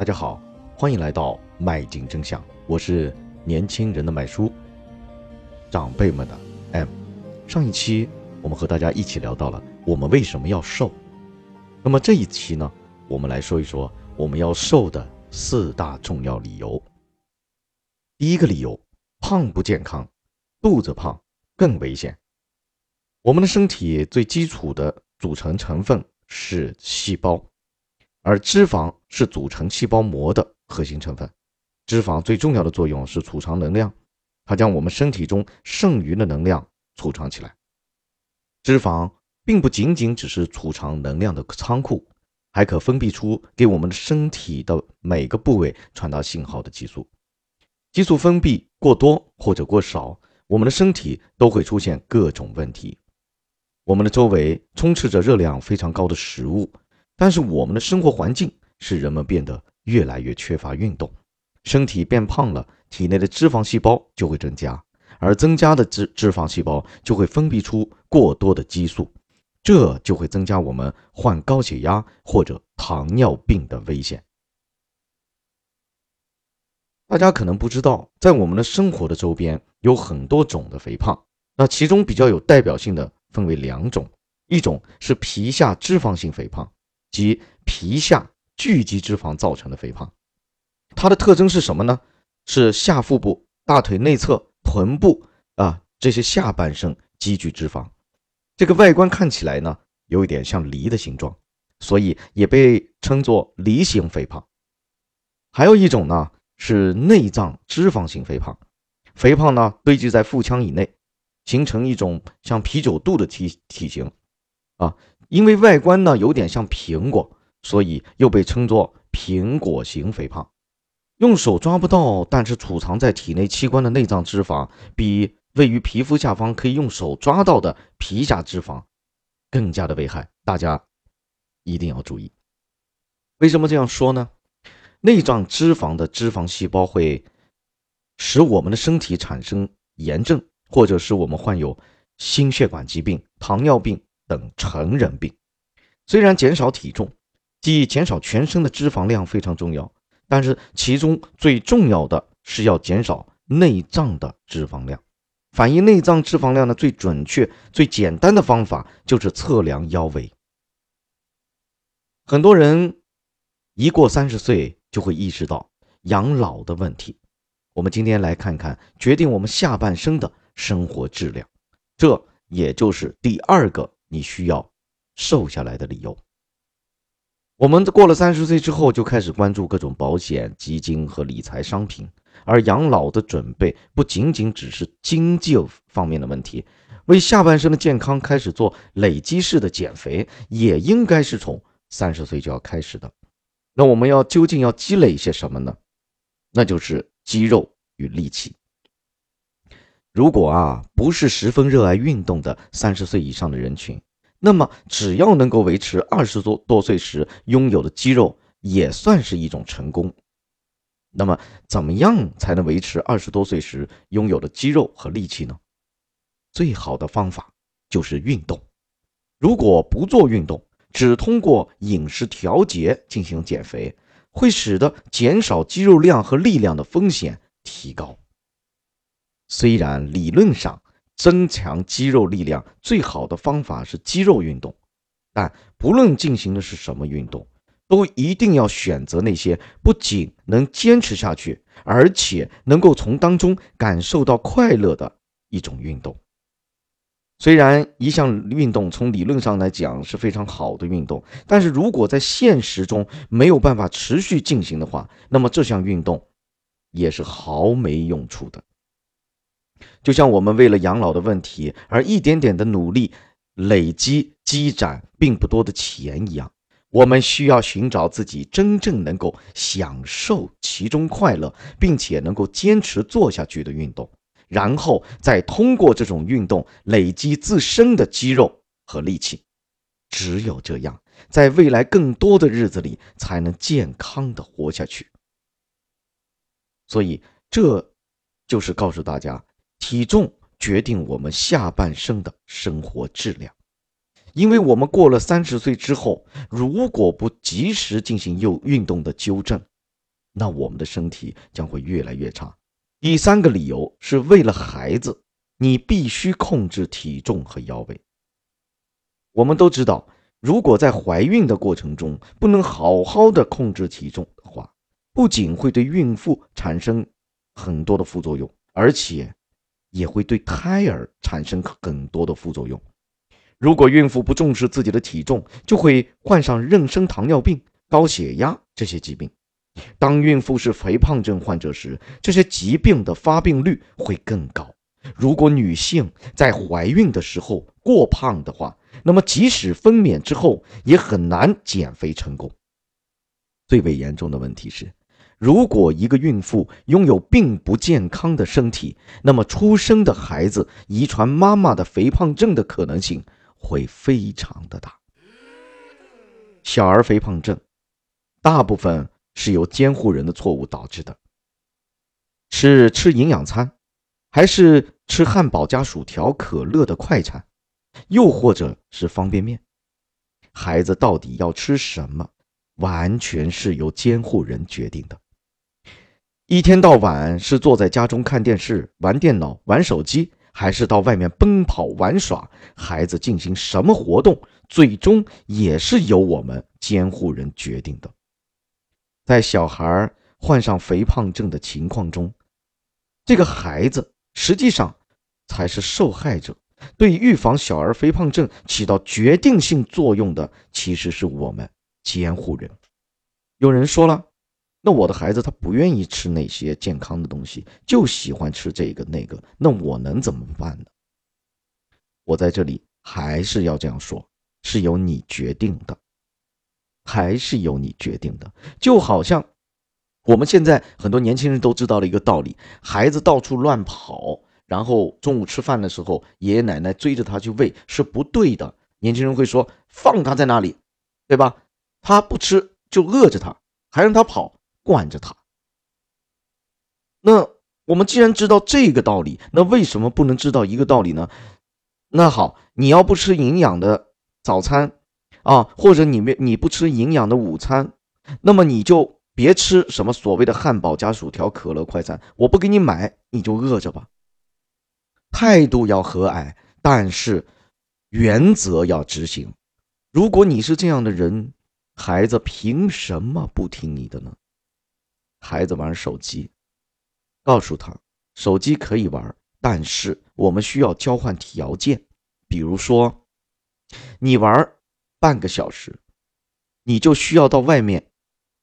大家好，欢迎来到麦金真相，我是年轻人的麦叔，长辈们的 M。上一期我们和大家一起聊到了我们为什么要瘦，那么这一期呢，我们来说一说我们要瘦的四大重要理由。第一个理由，胖不健康，肚子胖更危险。我们的身体最基础的组成成分是细胞。而脂肪是组成细胞膜的核心成分，脂肪最重要的作用是储藏能量，它将我们身体中剩余的能量储藏起来。脂肪并不仅仅只是储藏能量的仓库，还可分泌出给我们的身体的每个部位传达信号的激素。激素分泌过多或者过少，我们的身体都会出现各种问题。我们的周围充斥着热量非常高的食物。但是我们的生活环境使人们变得越来越缺乏运动，身体变胖了，体内的脂肪细胞就会增加，而增加的脂脂肪细胞就会分泌出过多的激素，这就会增加我们患高血压或者糖尿病的危险。大家可能不知道，在我们的生活的周边有很多种的肥胖，那其中比较有代表性的分为两种，一种是皮下脂肪性肥胖。及皮下聚集脂肪造成的肥胖，它的特征是什么呢？是下腹部、大腿内侧、臀部啊这些下半身积聚脂肪，这个外观看起来呢有一点像梨的形状，所以也被称作梨形肥胖。还有一种呢是内脏脂肪型肥胖，肥胖呢堆积在腹腔以内，形成一种像啤酒肚的体体型啊。因为外观呢有点像苹果，所以又被称作苹果型肥胖。用手抓不到，但是储藏在体内器官的内脏脂肪，比位于皮肤下方可以用手抓到的皮下脂肪更加的危害。大家一定要注意。为什么这样说呢？内脏脂肪的脂肪细胞会使我们的身体产生炎症，或者使我们患有心血管疾病、糖尿病。等成人病，虽然减少体重，即减少全身的脂肪量非常重要，但是其中最重要的是要减少内脏的脂肪量。反映内脏脂肪量的最准确、最简单的方法就是测量腰围。很多人一过三十岁就会意识到养老的问题。我们今天来看看决定我们下半生的生活质量，这也就是第二个。你需要瘦下来的理由。我们过了三十岁之后，就开始关注各种保险、基金和理财商品，而养老的准备不仅仅只是经济方面的问题，为下半生的健康开始做累积式的减肥，也应该是从三十岁就要开始的。那我们要究竟要积累一些什么呢？那就是肌肉与力气。如果啊不是十分热爱运动的三十岁以上的人群，那么只要能够维持二十多多岁时拥有的肌肉，也算是一种成功。那么，怎么样才能维持二十多岁时拥有的肌肉和力气呢？最好的方法就是运动。如果不做运动，只通过饮食调节进行减肥，会使得减少肌肉量和力量的风险提高。虽然理论上增强肌肉力量最好的方法是肌肉运动，但不论进行的是什么运动，都一定要选择那些不仅能坚持下去，而且能够从当中感受到快乐的一种运动。虽然一项运动从理论上来讲是非常好的运动，但是如果在现实中没有办法持续进行的话，那么这项运动也是毫没用处的。就像我们为了养老的问题而一点点的努力累积积攒并不多的钱一样，我们需要寻找自己真正能够享受其中快乐，并且能够坚持做下去的运动，然后再通过这种运动累积自身的肌肉和力气。只有这样，在未来更多的日子里才能健康的活下去。所以，这就是告诉大家。体重决定我们下半生的生活质量，因为我们过了三十岁之后，如果不及时进行有运动的纠正，那我们的身体将会越来越差。第三个理由是为了孩子，你必须控制体重和腰围。我们都知道，如果在怀孕的过程中不能好好的控制体重的话，不仅会对孕妇产生很多的副作用，而且也会对胎儿产生很多的副作用。如果孕妇不重视自己的体重，就会患上妊娠糖尿病、高血压这些疾病。当孕妇是肥胖症患者时，这些疾病的发病率会更高。如果女性在怀孕的时候过胖的话，那么即使分娩之后也很难减肥成功。最为严重的问题是，如果一个孕妇拥有并不健康的身体，那么出生的孩子遗传妈妈的肥胖症的可能性会非常的大。小儿肥胖症，大部分。是由监护人的错误导致的，是吃营养餐，还是吃汉堡加薯条、可乐的快餐，又或者是方便面？孩子到底要吃什么，完全是由监护人决定的。一天到晚是坐在家中看电视、玩电脑、玩手机，还是到外面奔跑玩耍？孩子进行什么活动，最终也是由我们监护人决定的。在小孩患上肥胖症的情况中，这个孩子实际上才是受害者。对预防小儿肥胖症起到决定性作用的，其实是我们监护人。有人说了，那我的孩子他不愿意吃那些健康的东西，就喜欢吃这个那个，那我能怎么办呢？我在这里还是要这样说，是由你决定的。还是由你决定的，就好像我们现在很多年轻人都知道了一个道理：孩子到处乱跑，然后中午吃饭的时候，爷爷奶奶追着他去喂是不对的。年轻人会说：“放他在那里，对吧？他不吃就饿着他，还让他跑，惯着他。”那我们既然知道这个道理，那为什么不能知道一个道理呢？那好，你要不吃营养的早餐。啊，或者你没你不吃营养的午餐，那么你就别吃什么所谓的汉堡加薯条、可乐快餐，我不给你买，你就饿着吧。态度要和蔼，但是原则要执行。如果你是这样的人，孩子凭什么不听你的呢？孩子玩手机，告诉他手机可以玩，但是我们需要交换条件，比如说你玩。半个小时，你就需要到外面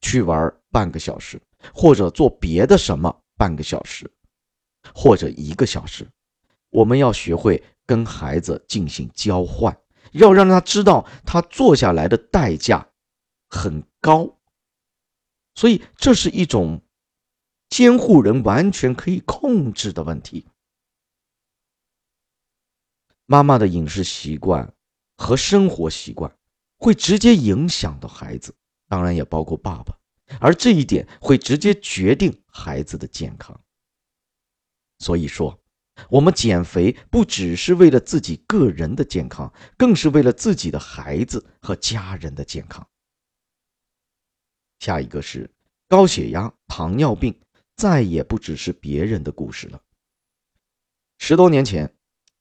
去玩半个小时，或者做别的什么半个小时，或者一个小时。我们要学会跟孩子进行交换，要让他知道他做下来的代价很高。所以，这是一种监护人完全可以控制的问题。妈妈的饮食习惯和生活习惯。会直接影响到孩子，当然也包括爸爸，而这一点会直接决定孩子的健康。所以说，我们减肥不只是为了自己个人的健康，更是为了自己的孩子和家人的健康。下一个是高血压、糖尿病，再也不只是别人的故事了。十多年前，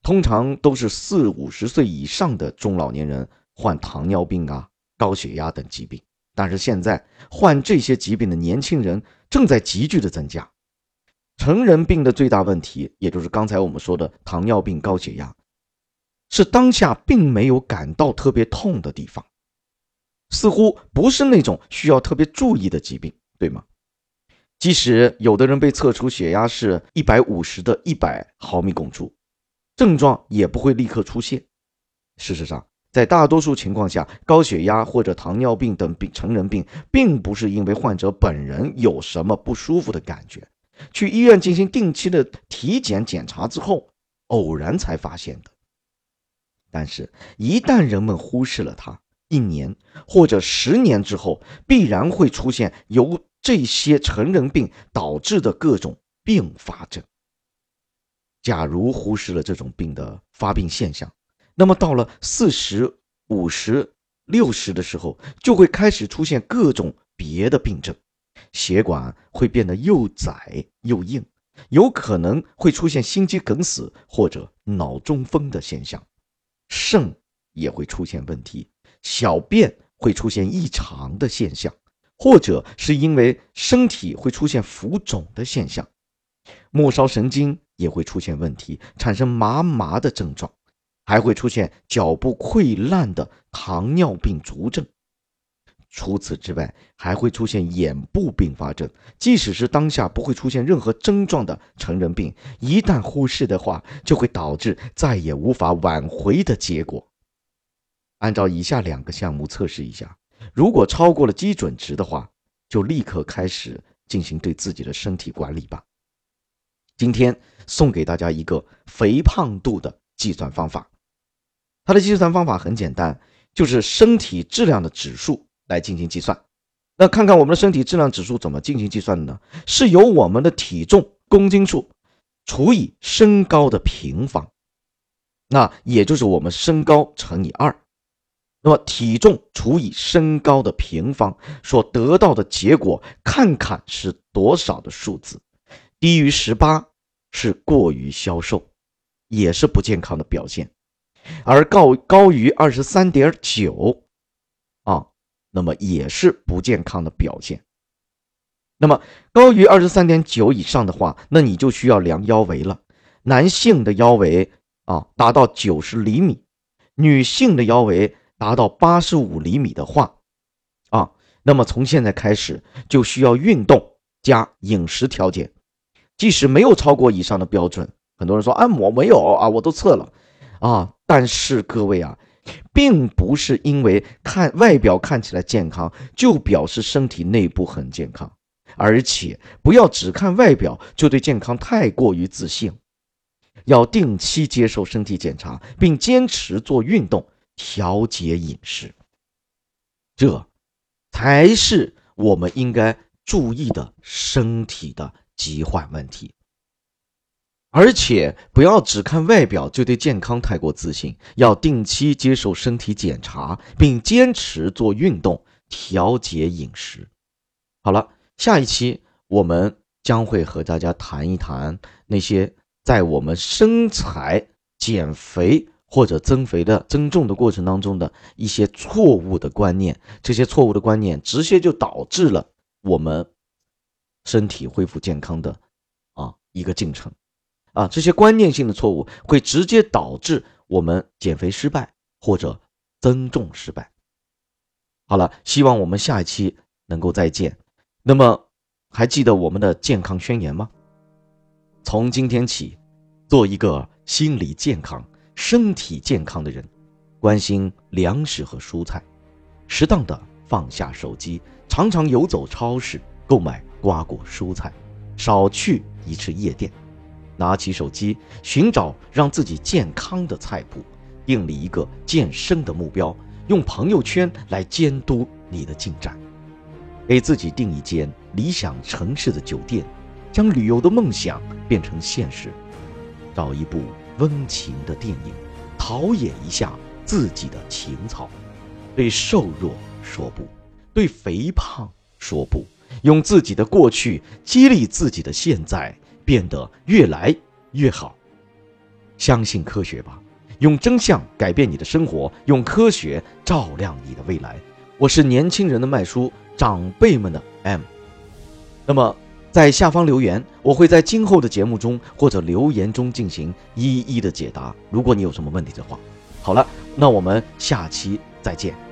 通常都是四五十岁以上的中老年人。患糖尿病啊、高血压等疾病，但是现在患这些疾病的年轻人正在急剧的增加。成人病的最大问题，也就是刚才我们说的糖尿病、高血压，是当下并没有感到特别痛的地方，似乎不是那种需要特别注意的疾病，对吗？即使有的人被测出血压是一百五十的一百毫米汞柱，症状也不会立刻出现。事实上，在大多数情况下，高血压或者糖尿病等病成人病，并不是因为患者本人有什么不舒服的感觉，去医院进行定期的体检检查之后，偶然才发现的。但是，一旦人们忽视了它，一年或者十年之后，必然会出现由这些成人病导致的各种并发症。假如忽视了这种病的发病现象，那么到了四十五十六十的时候，就会开始出现各种别的病症，血管会变得又窄又硬，有可能会出现心肌梗死或者脑中风的现象。肾也会出现问题，小便会出现异常的现象，或者是因为身体会出现浮肿的现象。末梢神经也会出现问题，产生麻麻的症状，还会出现脚部溃烂的糖尿病足症。除此之外，还会出现眼部并发症。即使是当下不会出现任何症状的成人病，一旦忽视的话，就会导致再也无法挽回的结果。按照以下两个项目测试一下，如果超过了基准值的话，就立刻开始进行对自己的身体管理吧。今天送给大家一个肥胖度的计算方法，它的计算方法很简单，就是身体质量的指数来进行计算。那看看我们的身体质量指数怎么进行计算的呢？是由我们的体重公斤数除以身高的平方，那也就是我们身高乘以二。那么体重除以身高的平方所得到的结果，看看是多少的数字。低于十八是过于消瘦，也是不健康的表现；而高高于二十三点九啊，那么也是不健康的表现。那么高于二十三点九以上的话，那你就需要量腰围了。男性的腰围啊达到九十厘米，女性的腰围达到八十五厘米的话啊，那么从现在开始就需要运动加饮食调节。即使没有超过以上的标准，很多人说按摩没有啊，我都测了，啊，但是各位啊，并不是因为看外表看起来健康就表示身体内部很健康，而且不要只看外表就对健康太过于自信，要定期接受身体检查，并坚持做运动、调节饮食，这才是我们应该注意的身体的。疾患问题，而且不要只看外表就对健康太过自信，要定期接受身体检查，并坚持做运动、调节饮食。好了，下一期我们将会和大家谈一谈那些在我们身材减肥或者增肥的增重的过程当中的一些错误的观念，这些错误的观念直接就导致了我们。身体恢复健康的啊一个进程，啊这些观念性的错误会直接导致我们减肥失败或者增重失败。好了，希望我们下一期能够再见。那么还记得我们的健康宣言吗？从今天起，做一个心理健康、身体健康的人，关心粮食和蔬菜，适当的放下手机，常常游走超市购买。瓜果蔬菜，少去一次夜店，拿起手机寻找让自己健康的菜谱，定立一个健身的目标，用朋友圈来监督你的进展，给自己订一间理想城市的酒店，将旅游的梦想变成现实，找一部温情的电影，陶冶一下自己的情操，对瘦弱说不，对肥胖说不。用自己的过去激励自己的现在，变得越来越好。相信科学吧，用真相改变你的生活，用科学照亮你的未来。我是年轻人的麦叔，长辈们的 M。那么，在下方留言，我会在今后的节目中或者留言中进行一一的解答。如果你有什么问题的话，好了，那我们下期再见。